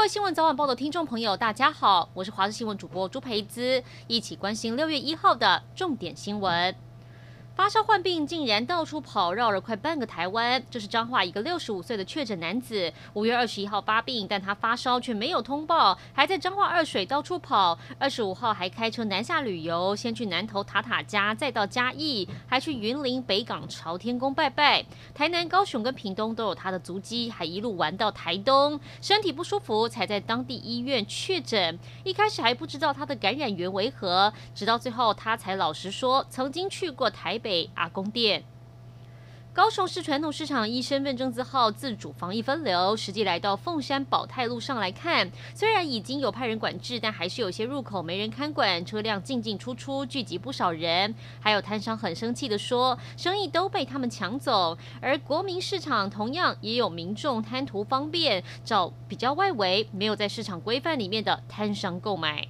各位新闻早晚报的听众朋友，大家好，我是华视新闻主播朱培姿，一起关心六月一号的重点新闻。发烧患病竟然到处跑，绕了快半个台湾。这是彰化一个六十五岁的确诊男子，五月二十一号发病，但他发烧却没有通报，还在彰化二水到处跑。二十五号还开车南下旅游，先去南投塔塔家，再到嘉义，还去云林北港朝天宫拜拜。台南、高雄跟屏东都有他的足迹，还一路玩到台东，身体不舒服才在当地医院确诊。一开始还不知道他的感染源为何，直到最后他才老实说，曾经去过台北。阿公店，高雄市传统市场依身份证字号自主防疫分流，实际来到凤山宝泰路上来看，虽然已经有派人管制，但还是有些入口没人看管，车辆进进出出，聚集不少人。还有摊商很生气的说，生意都被他们抢走。而国民市场同样也有民众贪图方便，找比较外围、没有在市场规范里面的摊商购买。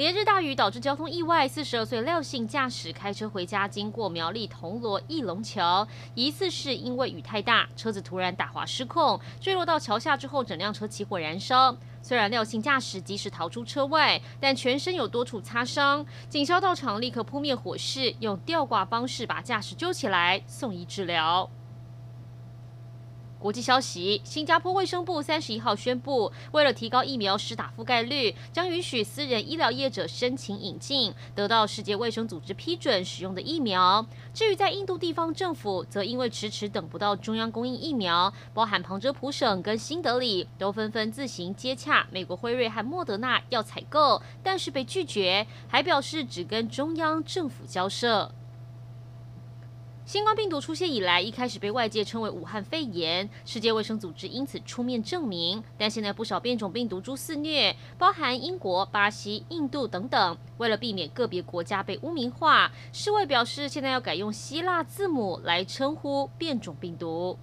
连日大雨导致交通意外，四十二岁廖姓驾驶开车回家，经过苗栗铜锣义龙桥，疑似是因为雨太大，车子突然打滑失控，坠落到桥下之后，整辆车起火燃烧。虽然廖姓驾驶及时逃出车外，但全身有多处擦伤。警消到场立刻扑灭火势，用吊挂方式把驾驶救起来，送医治疗。国际消息：新加坡卫生部三十一号宣布，为了提高疫苗施打覆盖率，将允许私人医疗业者申请引进得到世界卫生组织批准使用的疫苗。至于在印度地方政府，则因为迟迟等不到中央供应疫苗，包含旁遮普省跟新德里都纷纷自行接洽美国辉瑞和莫德纳要采购，但是被拒绝，还表示只跟中央政府交涉。新冠病毒出现以来，一开始被外界称为武汉肺炎，世界卫生组织因此出面证明。但现在不少变种病毒株肆虐，包含英国、巴西、印度等等。为了避免个别国家被污名化，世卫表示现在要改用希腊字母来称呼变种病毒。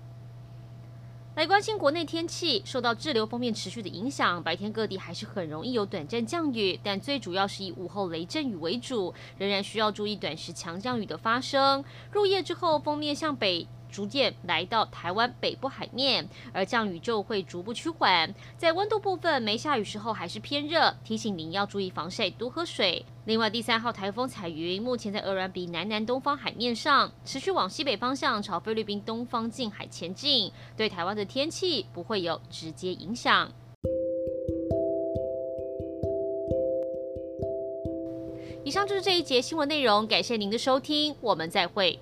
来关心国内天气，受到滞留锋面持续的影响，白天各地还是很容易有短暂降雨，但最主要是以午后雷阵雨为主，仍然需要注意短时强降雨的发生。入夜之后，锋面向北。逐渐来到台湾北部海面，而降雨就会逐步趋缓。在温度部分，没下雨时候还是偏热，提醒您要注意防晒，多喝水。另外，第三号台风彩云目前在鹅銮鼻南南东方海面上，持续往西北方向朝菲律宾东方近海前进，对台湾的天气不会有直接影响。以上就是这一节新闻内容，感谢您的收听，我们再会。